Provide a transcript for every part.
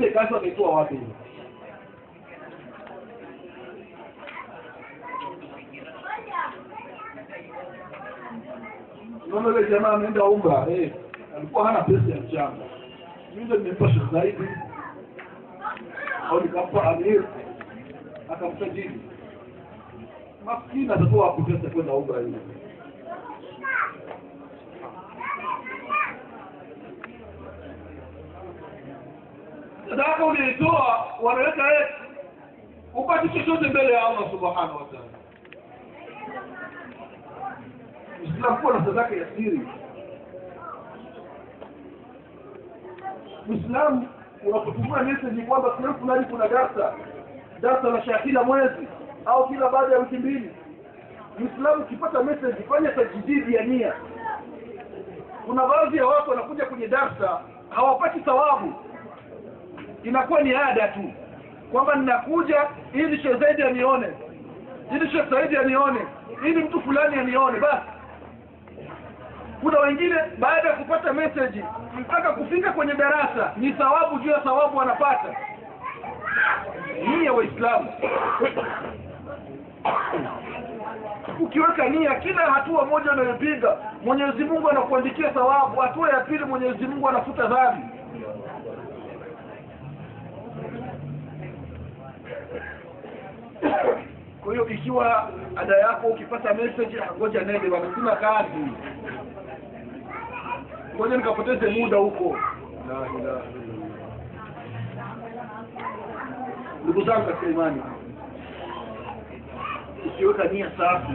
ile kazi wametoa wapi Unaona yule jamaa ameenda umra eh, alikuwa hana pesa ya mchanga. Mimi ndio nimempa Sheikh au nikampa Amir akamsajili. Maskini atatoa pesa kwenda umra yule? Sadaka uliitoa wanaweka upati chochote mbele ya Allah subhanahu wa ta'ala. Muislamu kuwa na sadaka ya siri. Muislamu unapotumia meseji kwamba sehemu fulani kuna darsa, darsa la shaa kila mwezi au kila baada ya wiki mbili. Muislamu ukipata meseji fanya tajididi ya nia. Kuna baadhi ya watu wanakuja kwenye darsa hawapati thawabu, inakuwa ni ada tu. Kwamba ninakuja ili Sheikh Zaidi anione, ili Sheikh Saidi anione, ili mtu fulani anione. Basi. Kuna wengine baada ya kupata message mpaka kufika kwenye darasa ni thawabu juu ya thawabu wanapata. Nia waislamu. Ukiweka nia kila hatua moja unayopiga mwenyezi mungu anakuandikia thawabu. Hatua ya pili mwenyezi mungu anafuta dhambi kwa hiyo ikiwa ada yako ukipata message ngoja nende bwana kazi. Ngoja nikapoteze muda huko. Ndugu zangu katika imani ukiweka nia safi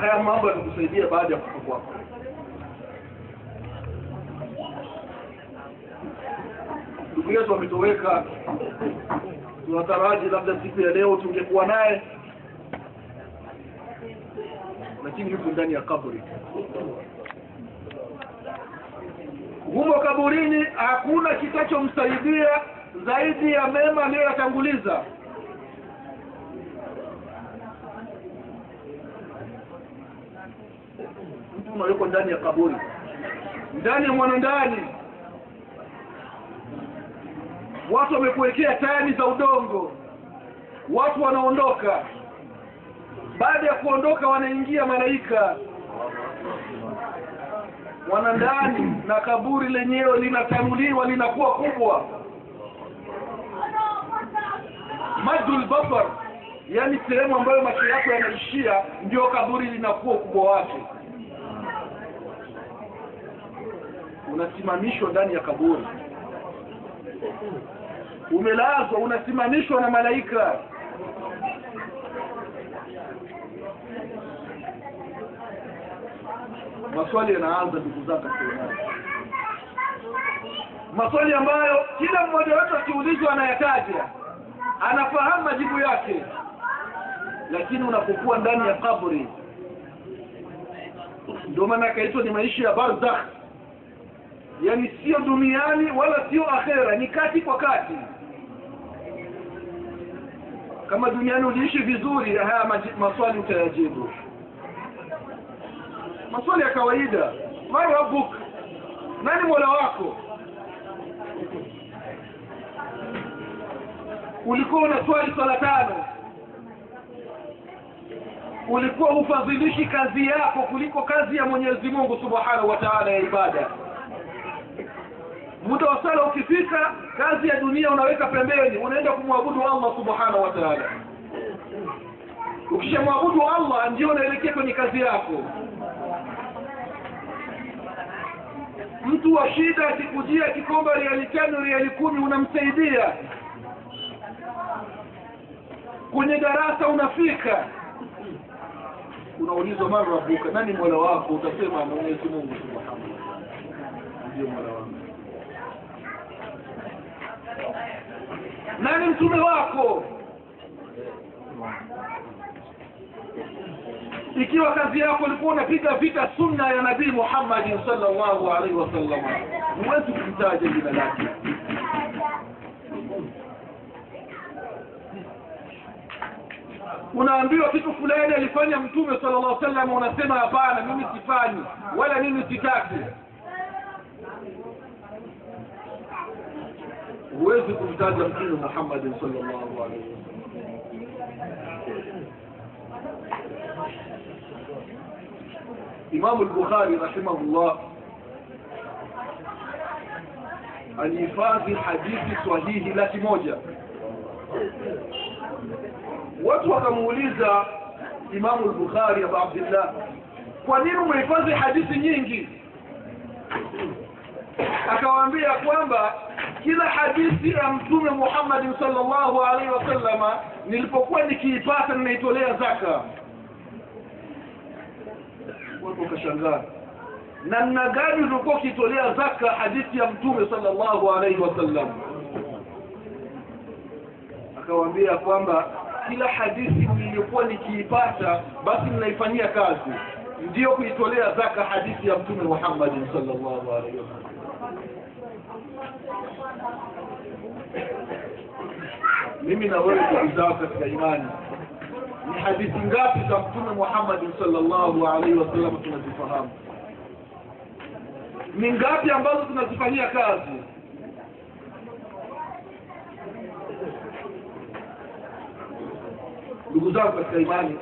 haya mambo yatakusaidia baada ya kufa kwako. Ndugu yetu ametoweka tunataraji labda siku ya leo tungekuwa naye lakini yuko ndani ya kaburi. Humo kaburini hakuna kitachomsaidia zaidi ya mema aliyoyatanguliza. Mtu yuko ndani ya kaburi ndani ya mwanandani watu wamekuwekea tani za udongo. Watu wanaondoka. Baada ya kuondoka wanaingia malaika. Wana ndani na kaburi lenyewe linatanuliwa linakuwa kubwa. Madul basar yani sehemu ambayo macho yako yanaishia ndio kaburi linakuwa ukubwa wake. Unasimamishwa ndani ya kaburi umelazwa unasimamishwa na malaika. Maswali yanaanza ndugu zangu maswali ambayo kila mmoja wetu akiulizwa anayataja anafahamu majibu yake. Lakini unapokuwa ndani ya kabri ndio maana akaitwa ni maisha ya barzakh. Yani sio duniani wala sio akhera ni kati kwa kati kama duniani uliishi vizuri haya maswali utayajibu maswali ya kawaida. Man rabbuk nani mola wako? Ulikuwa unaswali swala tano. Ulikuwa hufadhilishi kazi yako kuliko kazi ya mwenyezi mungu subhanahu wa taala ya ibada muda wa sala ukifika kazi ya dunia unaweka pembeni. Unaenda kumwabudu allah subhanahu wa taala. Ukishamwabudu allah ndio unaelekea kwenye kazi yako. Mtu wa shida akikujia kikomba riali tano riali kumi unamsaidia. Kwenye darasa unafika. Unaulizwa man rabuka nani mola wako? Utasema mwenyezi mungu subhanahu ndio mola wangu nani mtume wako? Ikiwa kazi yako ilikuwa unapiga vita sunna ya nabii muhammadin sallallahu alaihi wasallam huwezi kumtaja jina lake. Unaambiwa kitu fulani alifanya mtume sallallahu alaihi wasallam unasema hapana mimi sifanyi wala mimi sitaki huwezi kumtaja mtume Muhammad sallallahu alaihi wasallam. Imamu lbukhari rahimahullah alihifadhi hadithi sahihi laki moja. Watu wakamuuliza imamu lbukhari abu abdillah kwa nini umehifadhi hadithi nyingi akawaambia kwamba kila hadithi ya mtume muhammadin salllahu alaihi wasallama nilipokuwa nikiipata ninaitolea zaka. Watu wakashangaa. Namna gani ulikuwa ukitolea zaka hadithi ya mtume salllahu alaihi wasallam? Akawaambia kwamba kila hadithi niliyokuwa nikiipata basi ninaifanyia kazi. Ndiyo kuitolea zaka hadithi ya mtume muhammadin salllahu alaihi wasallam mimi na wewe ndugu katika imani. Ni hadithi ngapi za mtume muhammadi sallallahu alaihi wasallam tunazifahamu? Ni ngapi ambazo tunazifanyia kazi? Ndugu zangu katika imani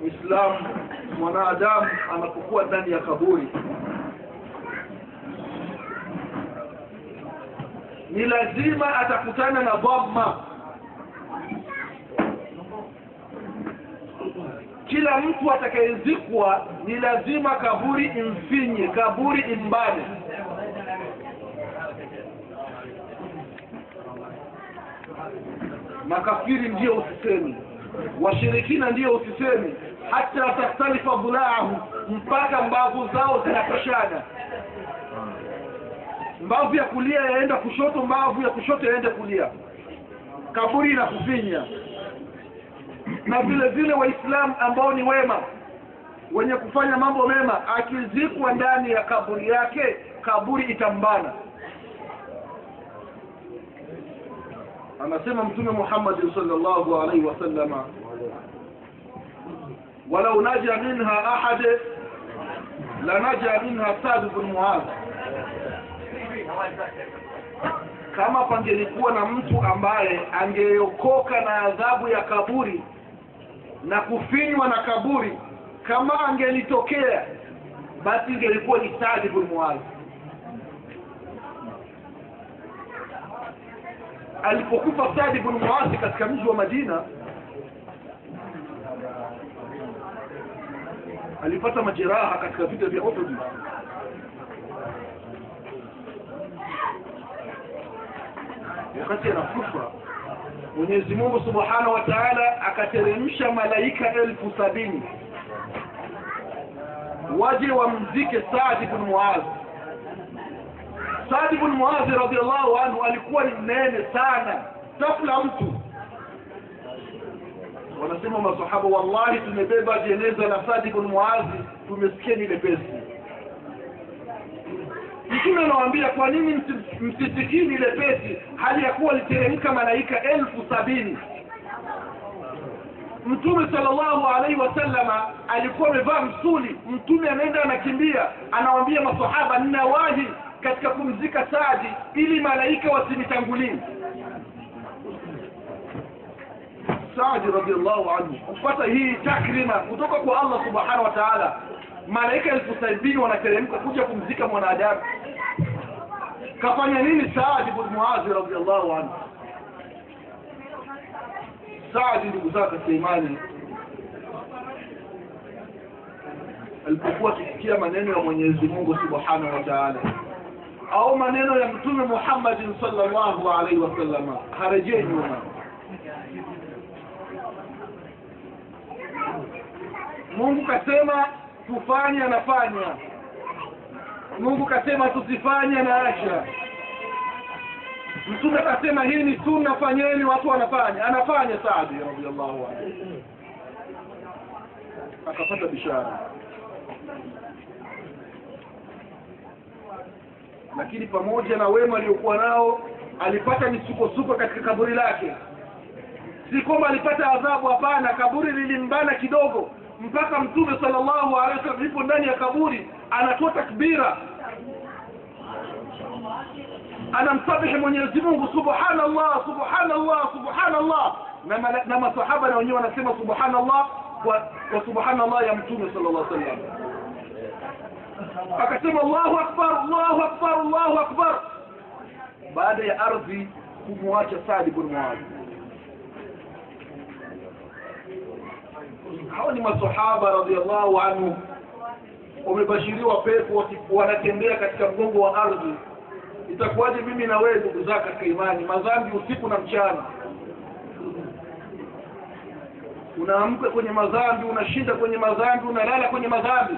muislamu mwanadamu anapokuwa ndani ya kaburi ni lazima atakutana na dhamma kila mtu atakayezikwa ni lazima kaburi imfinye kaburi imbane. Makafiri ndiyo usisemi washirikina ndiyo usisemi. Hata tahtalifa dhulaahu mpaka mbavu zao zinatoshana mbavu ya kulia yaenda kushoto mbavu ya kushoto yaende kulia. Kaburi inakufinya. Na vile vile waislamu ambao ni wema wenye kufanya mambo mema akizikwa ndani ya kaburi yake kaburi itambana. Anasema mtume Muhammad sallallahu alaihi wasallama walau naja minha ahad la naja minha Sa'd bin Muadh kama pangelikuwa na mtu ambaye angeokoka na adhabu ya kaburi na kufinywa na kaburi kama angelitokea basi ingelikuwa ni Saad bin Muadh alipokufa Sa'd bin Muadh katika mji wa Madina alipata majeraha katika vita vya Uhud wakati anakufa Mwenyezi Mungu Subhanahu wa Ta'ala akateremsha malaika elfu sabini waje wamzike Saad ibn Muaz. Saad ibn Muaz radhiallahu anhu alikuwa ni mnene sana, tafla mtu. Wanasema masahaba, wallahi tumebeba jeneza la Saad ibn Muaz, tumesikia ni lepesi. Mtume anawaambia kwa nini msitikini ni lepesi, hali ya kuwa aliteremka malaika elfu sabini. Mtume sallallahu alaihi wasallama alikuwa amevaa msuli. Mtume anaenda anakimbia, anawaambia masahaba, ninawahi katika kumzika Saadi ili malaika wasinitangulie. Saadi radiallahu anhu kupata hii takrima kutoka kwa Allah subhanahu wa ta'ala, malaika elfu sabini wanateremka kuja kumzika mwanadamu. Kafanya nini Saadi bin Muazi radhiallahu anhu? Saadi ndugu zake katika imani alipokuwa akisikia maneno ya Mwenyezi Mungu Subhanahu wa Ta'ala au maneno ya Mtume Muhammadin sallallahu alaihi wasallam harejee nyuma. Mungu kasema tufanye, anafanya. Mungu kasema tusifanye, anaacha. Mtume akasema hii ni sunna, fanyeni, watu wanafanya, anafanya. Saadi radhiallahu anhu akapata bishara, lakini pamoja na wema aliyokuwa nao alipata misukosuko katika kaburi lake. Si kwamba alipata adhabu, hapana. Kaburi lilimbana kidogo, mpaka Mtume sallallahu alaihi wasallam yupo ndani ya kaburi, anatoa takbira. Anamsabihi mwenyezi mungu subhanallah subhanallah subhanallah. Na, masahaba na wenyewe wanasema subhanallah kwa, kwa subhanallah ya mtume sallallahu alaihi wasallam. Akasema allahu akbar allahu akbar allahu akbar. Baada ya ardhi kumwacha saadi bnu Muadh hao ni masahaba radhiallahu anhu. Wamebashiriwa pepo wanatembea katika mgongo wa ardhi. Itakuwaje mimi na wewe ndugu zako katika imani? Madhambi usiku na mchana. Unaamka kwenye madhambi unashinda kwenye madhambi unalala kwenye madhambi.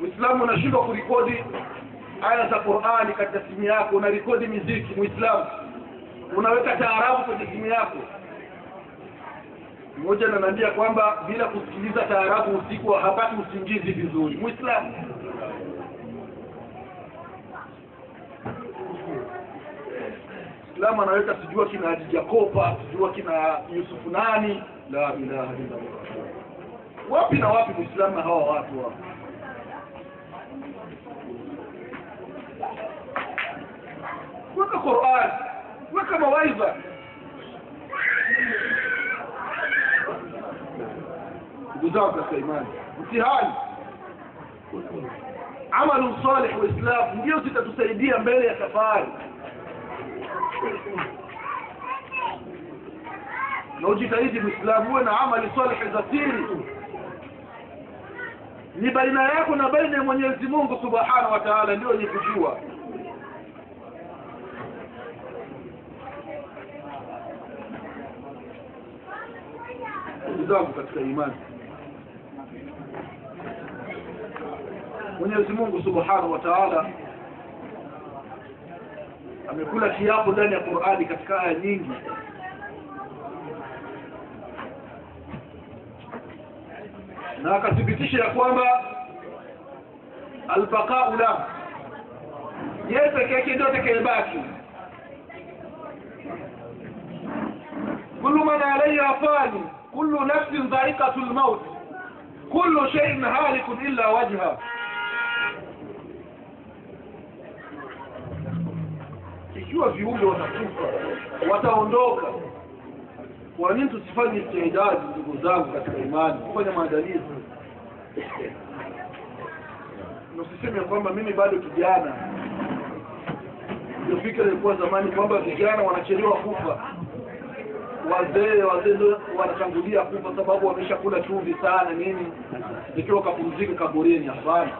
Muislamu unashindwa kurekodi aya za Qur'ani katika simu yako, unarekodi miziki Muislamu, unaweka taarabu kwenye simu yako. Mmoja ananiambia kwamba bila kusikiliza taarabu usiku hapati usingizi vizuri. Muislamu Islamu anaweka sijua kina Hadija sijua kina Yusufu nani, la ilaha illa Allah. Wapi na wapi Muislamu na hawa watu wapo? Kuweka Qur'an weka mawaidha. Ndugu zangu katika imani mtihani. Amalu salih waislam ndio zitatusaidia mbele ya safari. Na ujitahidi mwislamu uwe na amali salih za siri. Ni baina yako na baina ya Mwenyezi Mungu Subhanahu wa ndio ni kujua ndugu katika imani. Mwenyezi Mungu Subhanahu wa Ta'ala amekula kiapo ndani ya Qur'ani katika aya nyingi. Na akathibitisha ya kwamba albaqa'u la yeye peke yake ndio atakayebaki. Kullu man alayha fani kullu nafsin dha'iqatul maut. Kullu shay'in halikun illa wajha. Ikiwa viumbe watakufa wataondoka kwa nini tusifanye istidadi ndugu zangu katika imani kufanya maandalizi? Nasiseme kwamba mimi bado kijana. Ndio fikra ilikuwa zamani kwamba vijana wanachelewa kufa wazee wazee wanatangulia kufa sababu wameshakula chumvi sana nini? Ikiwa kapumzika kaburini hapana.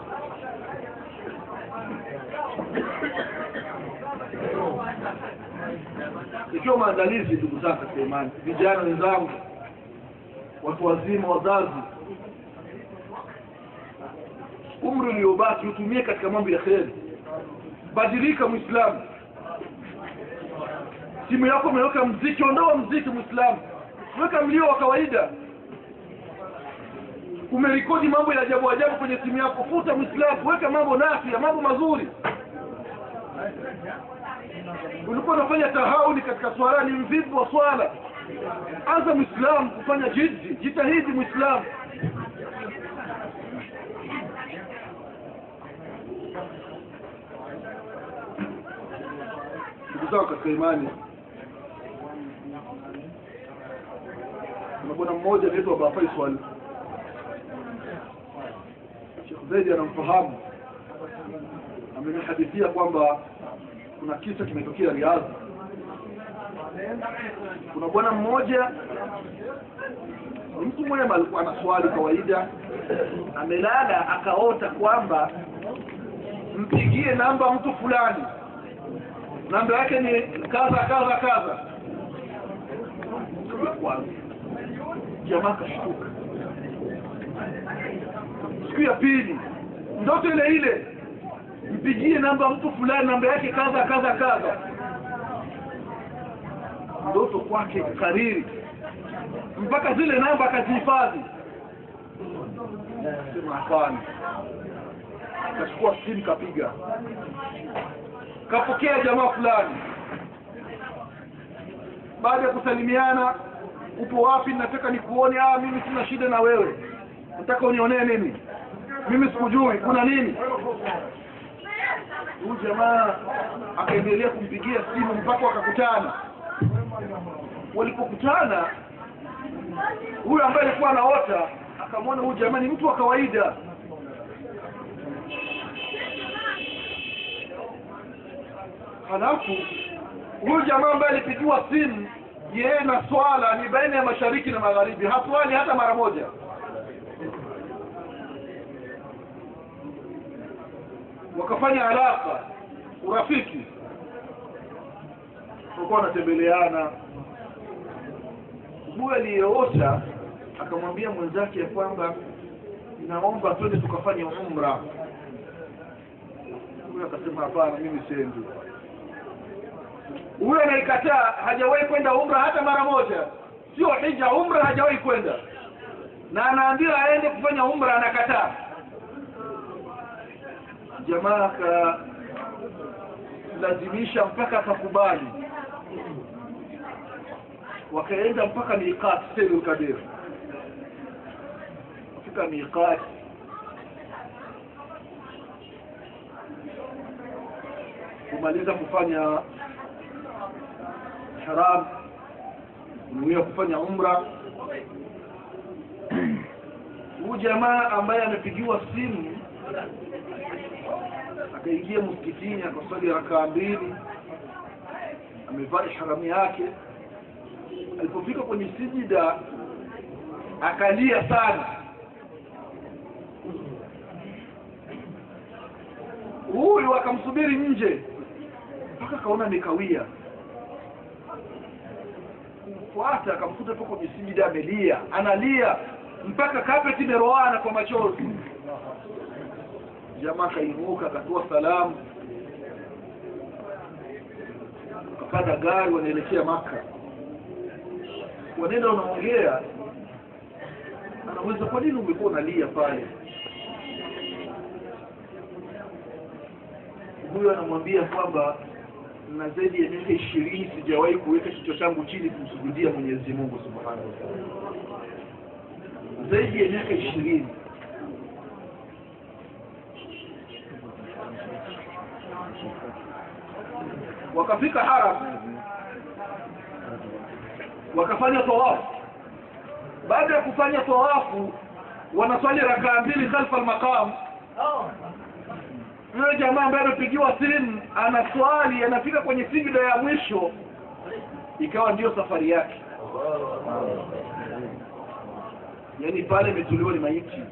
Ikiwa maandalizi ndugu zangu katika imani vijana wenzangu watu wazima wazazi umri uliobaki utumie katika mambo ya kheri. Badilika muislamu simu yako umeweka mziki ondoa mziki muislamu. Weka mlio wa kawaida. Umerekodi mambo ya ajabu ajabu kwenye simu yako. Futa muislamu weka mambo nafi ya mambo mazuri. Ulikuwa unafanya tahauli katika swala ni mvivu wa swala. Anza muislamu kufanya jiddi jitahidi muislamu. Ndugu zangu katika imani kuna bwana mmoja anaitwa Baba Faisal. Sheikh Zaidi anamfahamu. Amenihadithia kwamba kuna kisa kimetokea Riyadh. Kuna bwana mmoja mtu mwema alikuwa na swali kawaida amelala akaota kwamba mpigie namba mtu fulani. Namba yake ni kadha kadha kadha jamaa kashtuka. Siku ya pili ndoto ile ile mpigie namba mtu fulani namba yake kadha kadha kadha. Ndoto kwake kariri. Mpaka zile namba akazihifadhi. Sema hapana. Kachukua simu kapiga. Kapokea jamaa fulani. Baada ya kusalimiana upo wapi? Nataka nikuone. Ah mimi sina shida na wewe. Nataka unionee nini mimi sikujui. Kuna nini? Huyu jamaa akaendelea kumpigia simu mpaka wakakutana. Walipokutana huyu ambaye alikuwa anaota akamwona huyu jamaa ni mtu wa kawaida. Halafu huyu jamaa ambaye alipigiwa simu yeye na swala ni baina ya mashariki na magharibi. Haswali hata mara moja. Wakafanya alaka urafiki. Walikuwa wanatembeleana. Huyu aliyeota akamwambia mwenzake ya kwamba naomba twende tukafanye umra. Huyo akasema hapana mimi siendi huyo anaikataa hajawahi kwenda umra hata mara moja. Sio hija umra hajawahi kwenda. Na anaambiwa aende kufanya umra anakataa. Jamaa akalazimisha mpaka akakubali. Wakaenda mpaka miqat Sayyidul Kadir kufika miqat. Kumaliza kufanya haram kunuia kufanya umra. Huu jamaa ambaye amepigiwa simu akaingia msikitini akasali rakaa mbili amevaa ihramu yake. Alipofika kwenye sijida akalia sana. Huyu akamsubiri nje mpaka akaona amekawia kumfuata akamkuta tu kwenye simida amelia analia mpaka kapeti imeroana kwa machozi. Jamaa akainuka akatoa salamu akapanda gari wanaelekea maka wanaenda wanaongea anaweza kwa nini umekuwa unalia pale? Huyo anamwambia kwamba na zaidi ya miaka ishirini sijawahi kuweka kichwa changu chini kumsujudia mwenyezi mungu subhanahu wa zaidi ya miaka ishirini. Wakafika haram wakafanya tawafu baada ya kufanya tawafu wanaswali rakaa mbili khalfa almaqam yule jamaa ambaye amepigiwa simu anaswali anafika kwenye sijida ya mwisho ikawa ndiyo safari yake. Yaani pale imetuliwa ni maiti.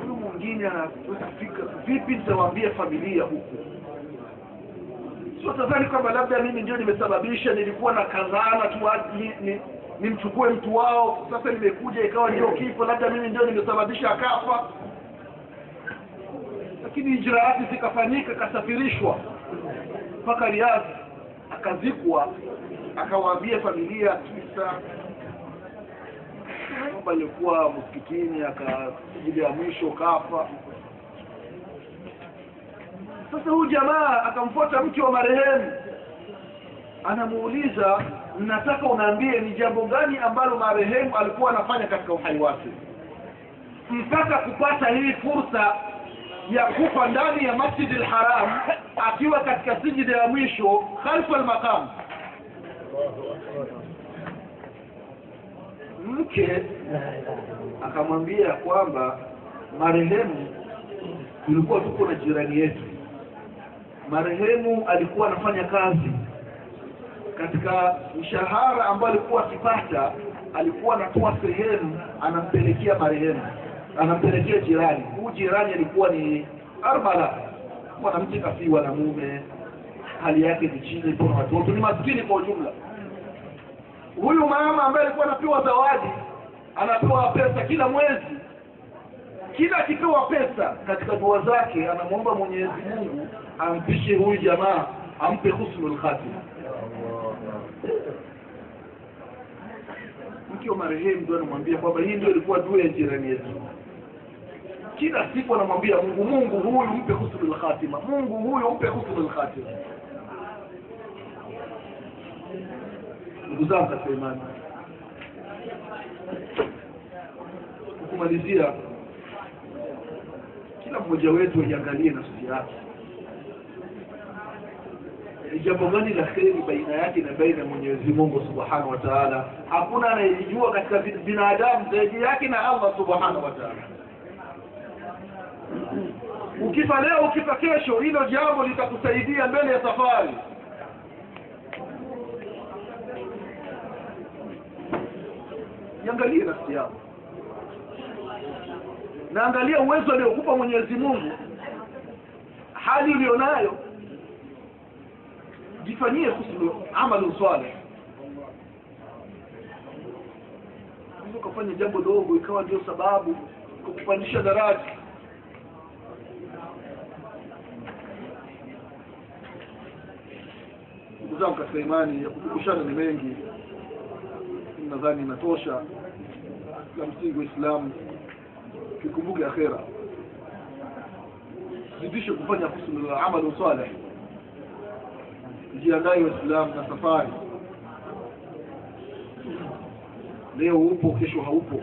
Huyu mwingine anafika, vipi nitawaambia familia huku? Sio tadhani kwamba labda mimi ndio nimesababisha nilikuwa na kazana tu ni, ni, nimchukue mtu wao. Sasa nimekuja ikawa ndio kifo labda mimi ndio nimesababisha akafa lakini ijraati zikafanyika akasafirishwa mpaka riadhi. Akazikwa akawaambia familia kisa kwamba alikuwa msikitini. Akasijili ya mwisho kafa sasa huyu jamaa akamfuata mke wa marehemu. Anamuuliza nataka unaambie ni jambo gani ambalo marehemu alikuwa anafanya katika uhai wake? Mpaka kupata hii fursa ya kufa ndani ya masjid al-haram akiwa katika sijida ya mwisho khalfa al-maqam. Mke akamwambia kwamba marehemu tulikuwa tuko na jirani yetu. Marehemu alikuwa anafanya kazi. Katika mshahara ambao alikuwa akipata alikuwa anatoa sehemu anampelekea marehemu anampelekea jirani. Huu jirani alikuwa ni arbala. Mwanamke kafiwa na mume. Hali yake ni chini ipo na watoto. Ni maskini kwa ujumla. Huyu mama ambaye alikuwa anapewa zawadi anapewa pesa kila mwezi. Kila akipewa pesa katika dua zake anamwomba mwenyezi mungu ampishe huyu jamaa ampe husnul khatima mke wa marehemu ndio anamwambia kwamba hii ndio ilikuwa dua ya jirani yetu kila siku anamwambia mungu mungu huyu mpe husnul khatima. Mungu huyu mpe husnul khatima. Ndugu zangu katika imani kumalizia kila mmoja wetu aiangalie nafsi yake. Ni jambo gani la kheri baina yake na baina ya mwenyezi mungu subhanahu wa hakuna anayejua katika binadamu zaidi yake na allah subhanahu wa taala ukifa leo ukifa kesho hilo jambo litakusaidia mbele ya safari. Niangalie nafsi yako. Naangalia uwezo aliokupa mwenyezi mungu. Hali ulionayo. Jifanyie husnu amalu saleh ukafanya jambo dogo ikawa ndio sababu kukupandisha daraja ndugu zangu katika imani ya kukumbushana ni mengi. Nadhani inatosha. La msingi waislam kikumbuke akhera. Zidishe kufanya husnul saleh jiandae waislamu na safari. Leo upo kesho haupo.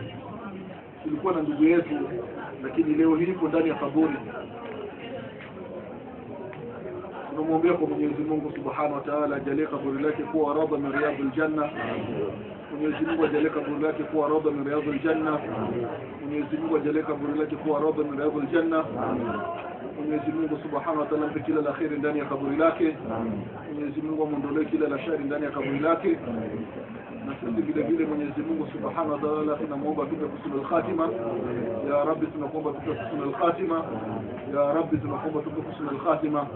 Tulikuwa na ndugu yetu lakini leo hii ipo ndani ya kaburi tunamwombea kwa mwenyezi mungu subhanahu wa taala ajalie kaburi lake kuwa radha min riyadhil janna. Mwenyezi mungu ajalie kaburi lake kuwa radha min riyadhil janna. Mwenyezi mungu ajalie kaburi lake kuwa radha min riyadhil janna. Mwenyezi mungu subhanahu wa taala mpe kila la kheri ndani ya kaburi lake. Mwenyezi mungu amwondolee kila la shari ndani ya kaburi lake. Na sisi vile vile mwenyezi mungu subhanahu wa taala tunamuomba tupe husnul khatima. Ya rabbi tunakuomba tupe husnul khatima. Ya rabbi tunakuomba tupe husnul khatima